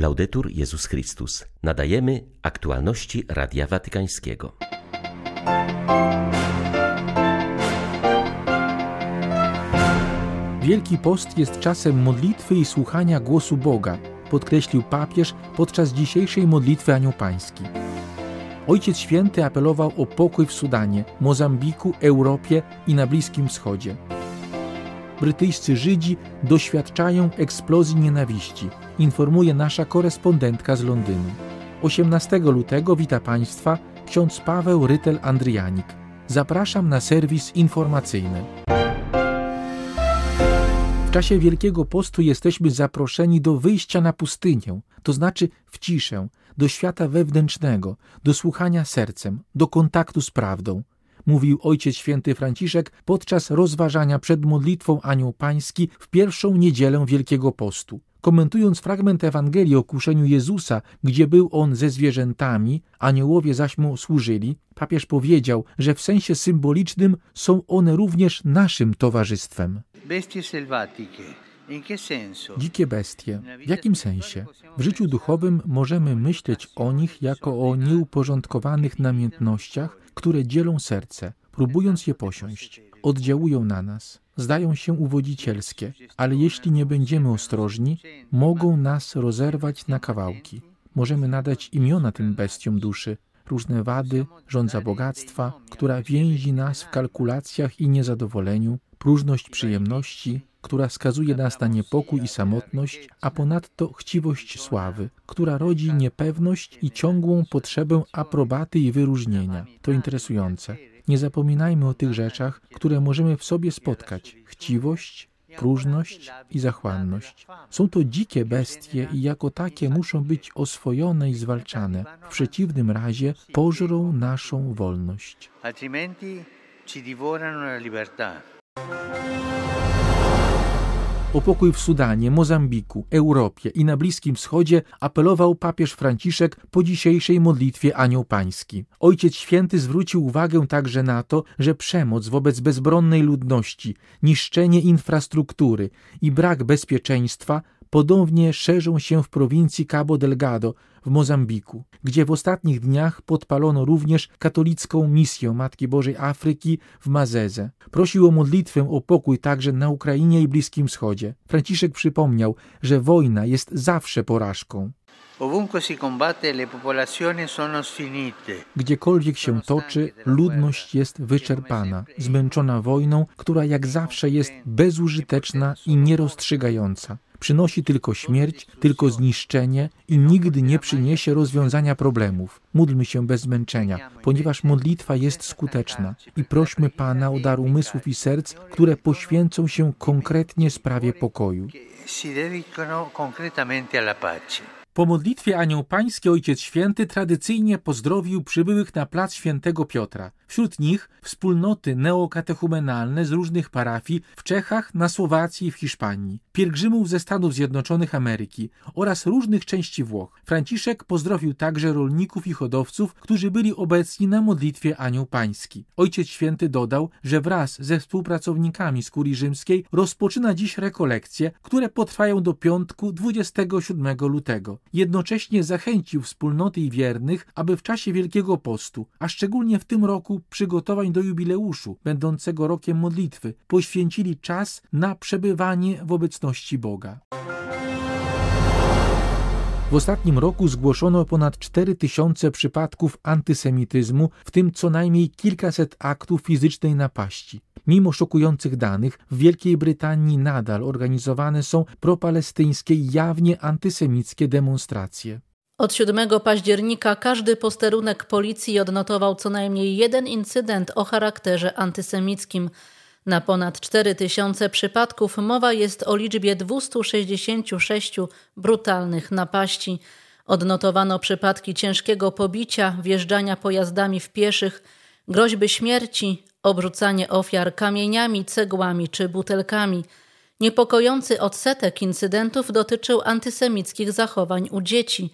Laudetur Jezus Chrystus. Nadajemy aktualności Radia Watykańskiego. Wielki Post jest czasem modlitwy i słuchania głosu Boga, podkreślił papież podczas dzisiejszej modlitwy Anioł Pański. Ojciec Święty apelował o pokój w Sudanie, Mozambiku, Europie i na Bliskim Wschodzie. Brytyjscy Żydzi doświadczają eksplozji nienawiści, informuje nasza korespondentka z Londynu. 18 lutego wita Państwa ksiądz Paweł Rytel Andrianik. Zapraszam na serwis informacyjny. W czasie Wielkiego Postu jesteśmy zaproszeni do wyjścia na pustynię, to znaczy w ciszę, do świata wewnętrznego, do słuchania sercem, do kontaktu z prawdą, mówił Ojciec Święty Franciszek podczas rozważania przed modlitwą Anioł Pański w pierwszą niedzielę Wielkiego Postu. Komentując fragment Ewangelii o kuszeniu Jezusa, gdzie był on ze zwierzętami, aniołowie zaś mu służyli, papież powiedział, że w sensie symbolicznym są one również naszym towarzystwem. Bestie selvatiche. Dzikie bestie. W jakim sensie? W życiu duchowym możemy myśleć o nich jako o nieuporządkowanych namiętnościach, które dzielą serce, próbując je posiąść. Oddziałują na nas, zdają się uwodzicielskie, ale jeśli nie będziemy ostrożni, mogą nas rozerwać na kawałki. Możemy nadać imiona tym bestiom duszy, różne wady, rządza bogactwa, która więzi nas w kalkulacjach i niezadowoleniu, próżność przyjemności, która skazuje nas na niepokój i samotność, a ponadto chciwość sławy, która rodzi niepewność i ciągłą potrzebę aprobaty i wyróżnienia. To interesujące. Nie zapominajmy o tych rzeczach, które możemy w sobie spotkać. Chciwość, próżność i zachłanność. Są to dzikie bestie i jako takie muszą być oswojone i zwalczane. W przeciwnym razie pożrą naszą wolność. Altrimenti ci divorano la libertà. O pokój w Sudanie, Mozambiku, Europie i na Bliskim Wschodzie apelował papież Franciszek po dzisiejszej modlitwie Anioł Pański. Ojciec Święty zwrócił uwagę także na to, że przemoc wobec bezbronnej ludności, niszczenie infrastruktury i brak bezpieczeństwa podobnie szerzą się w prowincji Cabo Delgado w Mozambiku, gdzie w ostatnich dniach podpalono również katolicką misję Matki Bożej Afryki w Mazeze. Prosił o modlitwę o pokój także na Ukrainie i Bliskim Wschodzie. Franciszek przypomniał, że wojna jest zawsze porażką. Gdziekolwiek się toczy, ludność jest wyczerpana, zmęczona wojną, która jak zawsze jest bezużyteczna i nierozstrzygająca. Przynosi tylko śmierć, tylko zniszczenie i nigdy nie przyniesie rozwiązania problemów. Módlmy się bez zmęczenia, ponieważ modlitwa jest skuteczna i prośmy Pana o dar umysłów i serc, które poświęcą się konkretnie sprawie pokoju. Si dedicano concretamente alla pace. Po modlitwie Anioł Pański Ojciec Święty tradycyjnie pozdrowił przybyłych na plac Świętego Piotra. Wśród nich wspólnoty neokatechumenalne z różnych parafii w Czechach, na Słowacji i w Hiszpanii, pielgrzymów ze Stanów Zjednoczonych Ameryki oraz różnych części Włoch. Franciszek pozdrowił także rolników i hodowców, którzy byli obecni na modlitwie Anioł Pański. Ojciec Święty dodał, że wraz ze współpracownikami z Kurii Rzymskiej rozpoczyna dziś rekolekcje, które potrwają do piątku 27 lutego. Jednocześnie zachęcił wspólnoty i wiernych, aby w czasie Wielkiego Postu, a szczególnie w tym roku przygotowań do jubileuszu, będącego rokiem modlitwy, poświęcili czas na przebywanie w obecności Boga. W ostatnim roku zgłoszono ponad 4 tysiące przypadków antysemityzmu, w tym co najmniej kilkaset aktów fizycznej napaści. Mimo szokujących danych, w Wielkiej Brytanii nadal organizowane są propalestyńskie jawnie antysemickie demonstracje. Od 7 października każdy posterunek policji odnotował co najmniej jeden incydent o charakterze antysemickim. Na ponad 4 tysiące przypadków mowa jest o liczbie 266 brutalnych napaści. Odnotowano przypadki ciężkiego pobicia, wjeżdżania pojazdami w pieszych, groźby śmierci, obrzucanie ofiar kamieniami, cegłami czy butelkami. Niepokojący odsetek incydentów dotyczył antysemickich zachowań u dzieci.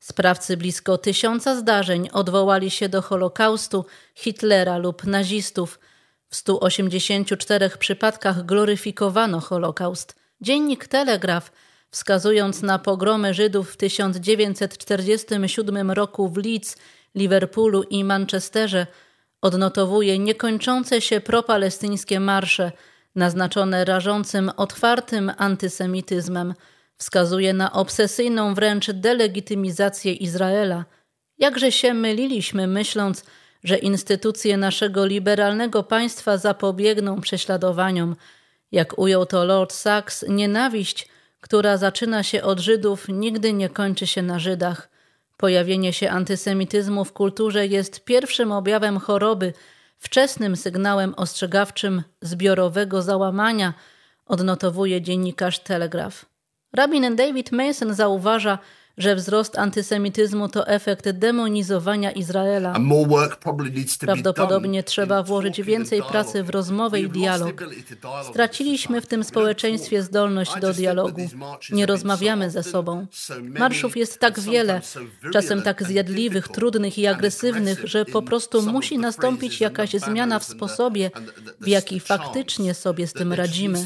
Sprawcy blisko tysiąca zdarzeń odwołali się do Holokaustu, Hitlera lub nazistów. W 184 przypadkach gloryfikowano Holokaust. Dziennik Telegraf wskazując na pogromy Żydów w 1947 roku w Leeds, Liverpoolu i Manchesterze, odnotowuje niekończące się propalestyńskie marsze naznaczone rażącym, otwartym antysemityzmem. Wskazuje na obsesyjną wręcz delegitymizację Izraela. Jakże się myliliśmy, myśląc, że instytucje naszego liberalnego państwa zapobiegną prześladowaniom. Jak ujął to Lord Sachs, nienawiść, która zaczyna się od Żydów, nigdy nie kończy się na Żydach. Pojawienie się antysemityzmu w kulturze jest pierwszym objawem choroby, wczesnym sygnałem ostrzegawczym zbiorowego załamania, odnotowuje dziennikarz Telegraph. Rabin David Mason zauważa, że wzrost antysemityzmu to efekt demonizowania Izraela. Prawdopodobnie trzeba włożyć więcej pracy w rozmowę i dialog. Straciliśmy w tym społeczeństwie zdolność do dialogu. Nie rozmawiamy ze sobą. Marszów jest tak wiele, czasem tak zjadliwych, trudnych i agresywnych, że po prostu musi nastąpić jakaś zmiana w sposobie, w jaki faktycznie sobie z tym radzimy.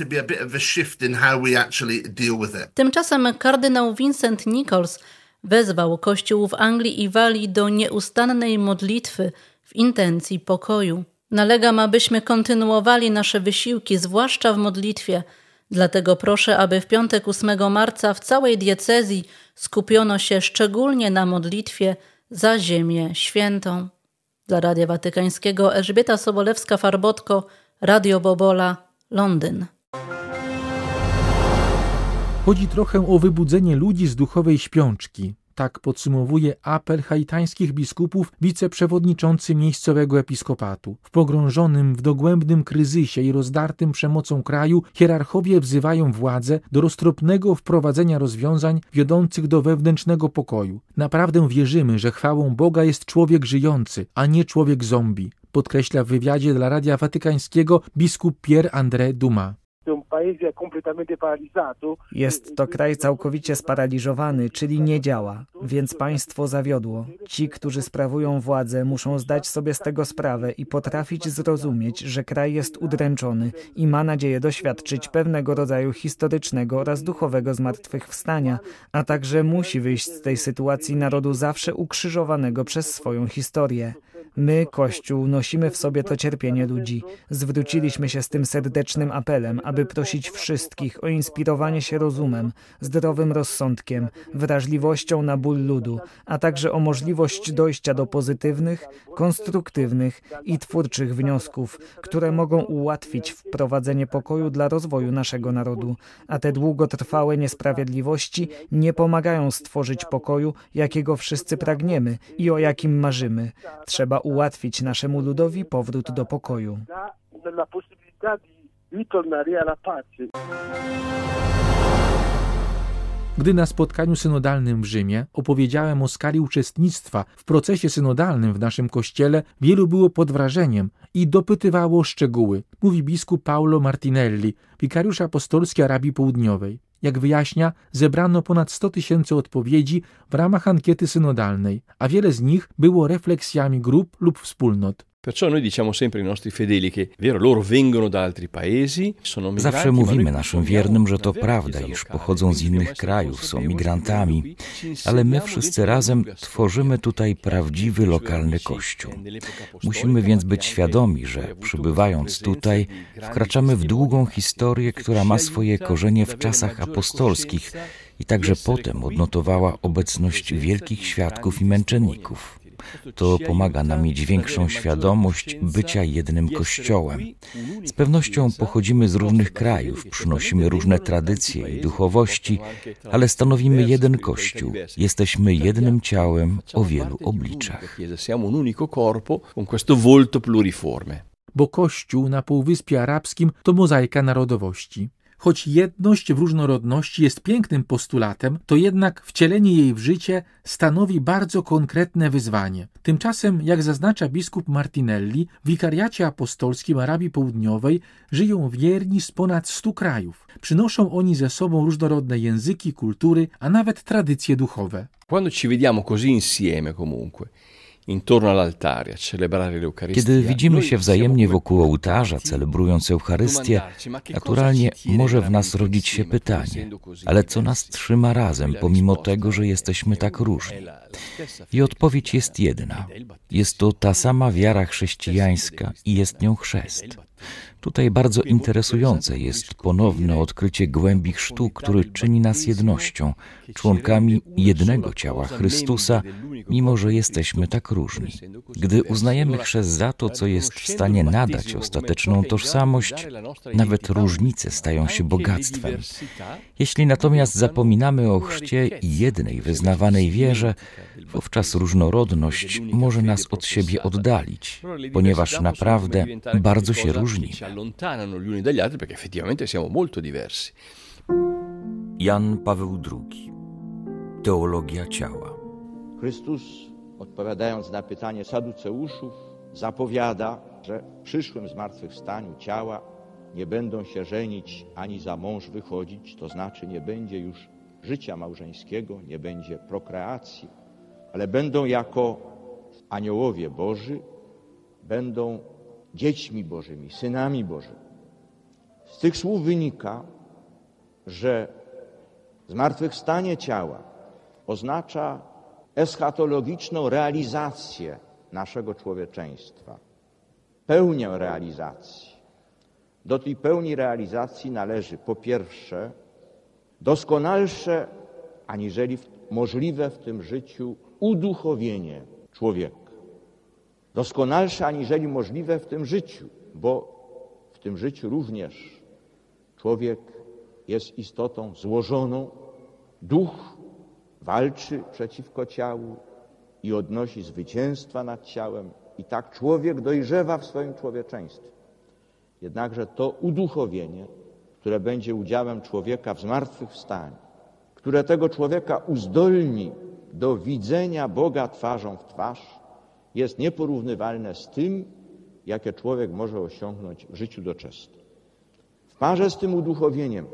Tymczasem kardynał Vincent Nichols wezwał Kościół w Anglii i Walii do nieustannej modlitwy w intencji pokoju. Nalegam, abyśmy kontynuowali nasze wysiłki, zwłaszcza w modlitwie. Dlatego proszę, aby w piątek 8 marca w całej diecezji skupiono się szczególnie na modlitwie za Ziemię Świętą. Dla Radia Watykańskiego Elżbieta Sobolewska-Farbotko, Radio Bobola, Londyn. Chodzi trochę o wybudzenie ludzi z duchowej śpiączki. Tak podsumowuje apel haitańskich biskupów wiceprzewodniczący miejscowego episkopatu. W pogrążonym w dogłębnym kryzysie i rozdartym przemocą kraju hierarchowie wzywają władze do roztropnego wprowadzenia rozwiązań wiodących do wewnętrznego pokoju. Naprawdę wierzymy, że chwałą Boga jest człowiek żyjący, a nie człowiek zombie, podkreśla w wywiadzie dla Radia Watykańskiego biskup Pierre André Dumas. Jest to kraj całkowicie sparaliżowany, czyli nie działa, więc państwo zawiodło. Ci, którzy sprawują władzę, muszą zdać sobie z tego sprawę i potrafić zrozumieć, że kraj jest udręczony i ma nadzieję doświadczyć pewnego rodzaju historycznego oraz duchowego zmartwychwstania, a także musi wyjść z tej sytuacji narodu zawsze ukrzyżowanego przez swoją historię. My, Kościół, nosimy w sobie to cierpienie ludzi. Zwróciliśmy się z tym serdecznym apelem, aby prosić wszystkich o inspirowanie się rozumem, zdrowym rozsądkiem, wrażliwością na ból ludu, a także o możliwość dojścia do pozytywnych, konstruktywnych i twórczych wniosków, które mogą ułatwić wprowadzenie pokoju dla rozwoju naszego narodu. A te długotrwałe niesprawiedliwości nie pomagają stworzyć pokoju, jakiego wszyscy pragniemy i o jakim marzymy. Trzeba ułatwić naszemu ludowi powrót do pokoju. Gdy na spotkaniu synodalnym w Rzymie opowiedziałem o skali uczestnictwa w procesie synodalnym w naszym kościele, wielu było pod wrażeniem i dopytywało o szczegóły, mówi biskup Paulo Martinelli, wikariusz apostolski Arabii Południowej. Jak wyjaśnia, zebrano ponad 100 tysięcy odpowiedzi w ramach ankiety synodalnej, a wiele z nich było refleksjami grup lub wspólnot. Perciò noi diciamo sempre ai nostri fedeli che, vero, loro vengono da altri paesi, sono migranti, Zawsze mówimy naszym wiernym, że to prawda, iż pochodzą z innych krajów, są migrantami, ale my wszyscy razem tworzymy tutaj prawdziwy lokalny kościół. Musimy więc być świadomi, że przybywając tutaj, wkraczamy w długą historię, która ma swoje korzenie w czasach apostolskich i także potem odnotowała obecność wielkich świadków i męczenników. To pomaga nam mieć większą świadomość bycia jednym kościołem. Z pewnością pochodzimy z różnych krajów, przynosimy różne tradycje i duchowości, ale stanowimy jeden kościół. Jesteśmy jednym ciałem o wielu obliczach. Bo kościół na Półwyspie Arabskim to mozaika narodowości. Choć jedność w różnorodności jest pięknym postulatem, to jednak wcielenie jej w życie stanowi bardzo konkretne wyzwanie. Tymczasem, jak zaznacza biskup Martinelli, w wikariacie apostolskim Arabii Południowej żyją wierni z ponad stu krajów. Przynoszą oni ze sobą różnorodne języki, kultury, a nawet tradycje duchowe. Quando ci vediamo così insieme comunque, Kiedy widzimy się wzajemnie wokół ołtarza, celebrując Eucharystię, naturalnie może w nas rodzić się pytanie, ale co nas trzyma razem, pomimo tego, że jesteśmy tak różni? I odpowiedź jest jedna. Jest to ta sama wiara chrześcijańska i jest nią chrzest. Tutaj bardzo interesujące jest ponowne odkrycie głębi chrztu, który czyni nas jednością, członkami jednego ciała Chrystusa, mimo że jesteśmy tak różni. Gdy uznajemy chrzest za to, co jest w stanie nadać ostateczną tożsamość, nawet różnice stają się bogactwem. Jeśli natomiast zapominamy o chrzcie i jednej wyznawanej wierze, wówczas różnorodność może nas od siebie oddalić, ponieważ naprawdę bardzo się diversi. Jan Paweł II. Teologia ciała. Chrystus, odpowiadając na pytanie saduceuszów, zapowiada, że w przyszłym zmartwychwstaniu ciała nie będą się żenić ani za mąż wychodzić, to znaczy nie będzie już życia małżeńskiego, nie będzie prokreacji, ale będą jako aniołowie Boży, będą dziećmi Bożymi, synami Bożymi. Z tych słów wynika, że zmartwychwstanie ciała oznacza eschatologiczną realizację naszego człowieczeństwa, pełnię realizacji. Do tej pełni realizacji należy po pierwsze doskonalsze, aniżeli możliwe w tym życiu uduchowienie człowieka. Doskonalsze aniżeli możliwe w tym życiu, bo w tym życiu również człowiek jest istotą złożoną, duch walczy przeciwko ciału i odnosi zwycięstwa nad ciałem, i tak człowiek dojrzewa w swoim człowieczeństwie. Jednakże to uduchowienie, które będzie udziałem człowieka w zmartwychwstaniu, które tego człowieka uzdolni do widzenia Boga twarzą w twarz, jest nieporównywalne z tym, jakie człowiek może osiągnąć w życiu doczesnym. W parze z tym uduchowieniem,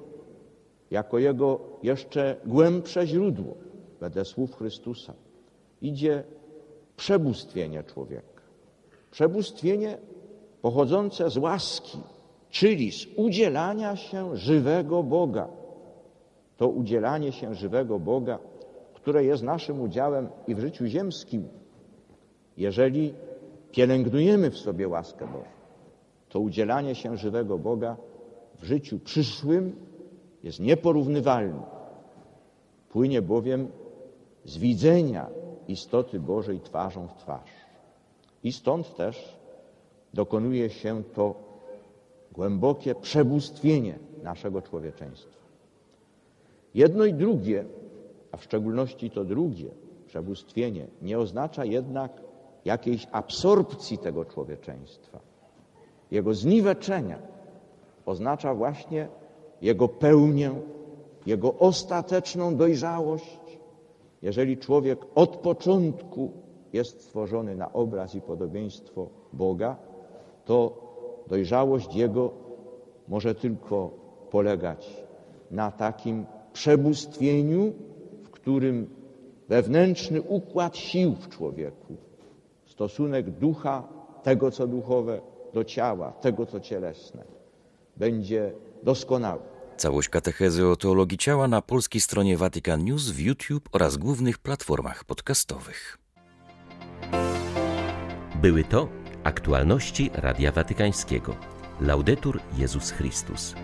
jako jego jeszcze głębsze źródło, wedle słów Chrystusa, idzie przebóstwienie człowieka. Przebóstwienie pochodzące z łaski, czyli z udzielania się żywego Boga. To udzielanie się żywego Boga, które jest naszym udziałem i w życiu ziemskim, jeżeli pielęgnujemy w sobie łaskę Bożą, to udzielanie się żywego Boga w życiu przyszłym jest nieporównywalne. Płynie bowiem z widzenia istoty Bożej twarzą w twarz. I stąd też dokonuje się to głębokie przebóstwienie naszego człowieczeństwa. Jedno i drugie, a w szczególności to drugie, przebóstwienie, nie oznacza jednak jakiejś absorpcji tego człowieczeństwa, jego zniweczenia, oznacza właśnie jego pełnię, jego ostateczną dojrzałość. Jeżeli człowiek od początku jest stworzony na obraz i podobieństwo Boga, to dojrzałość jego może tylko polegać na takim przebóstwieniu, w którym wewnętrzny układ sił w człowieku stosunek ducha, tego co duchowe, do ciała, tego co cielesne, będzie doskonały. Całość katechezy o teologii ciała na polskiej stronie Vatican News, w YouTube oraz głównych platformach podcastowych. Były to aktualności Radia Watykańskiego. Laudetur Jezus Chrystus.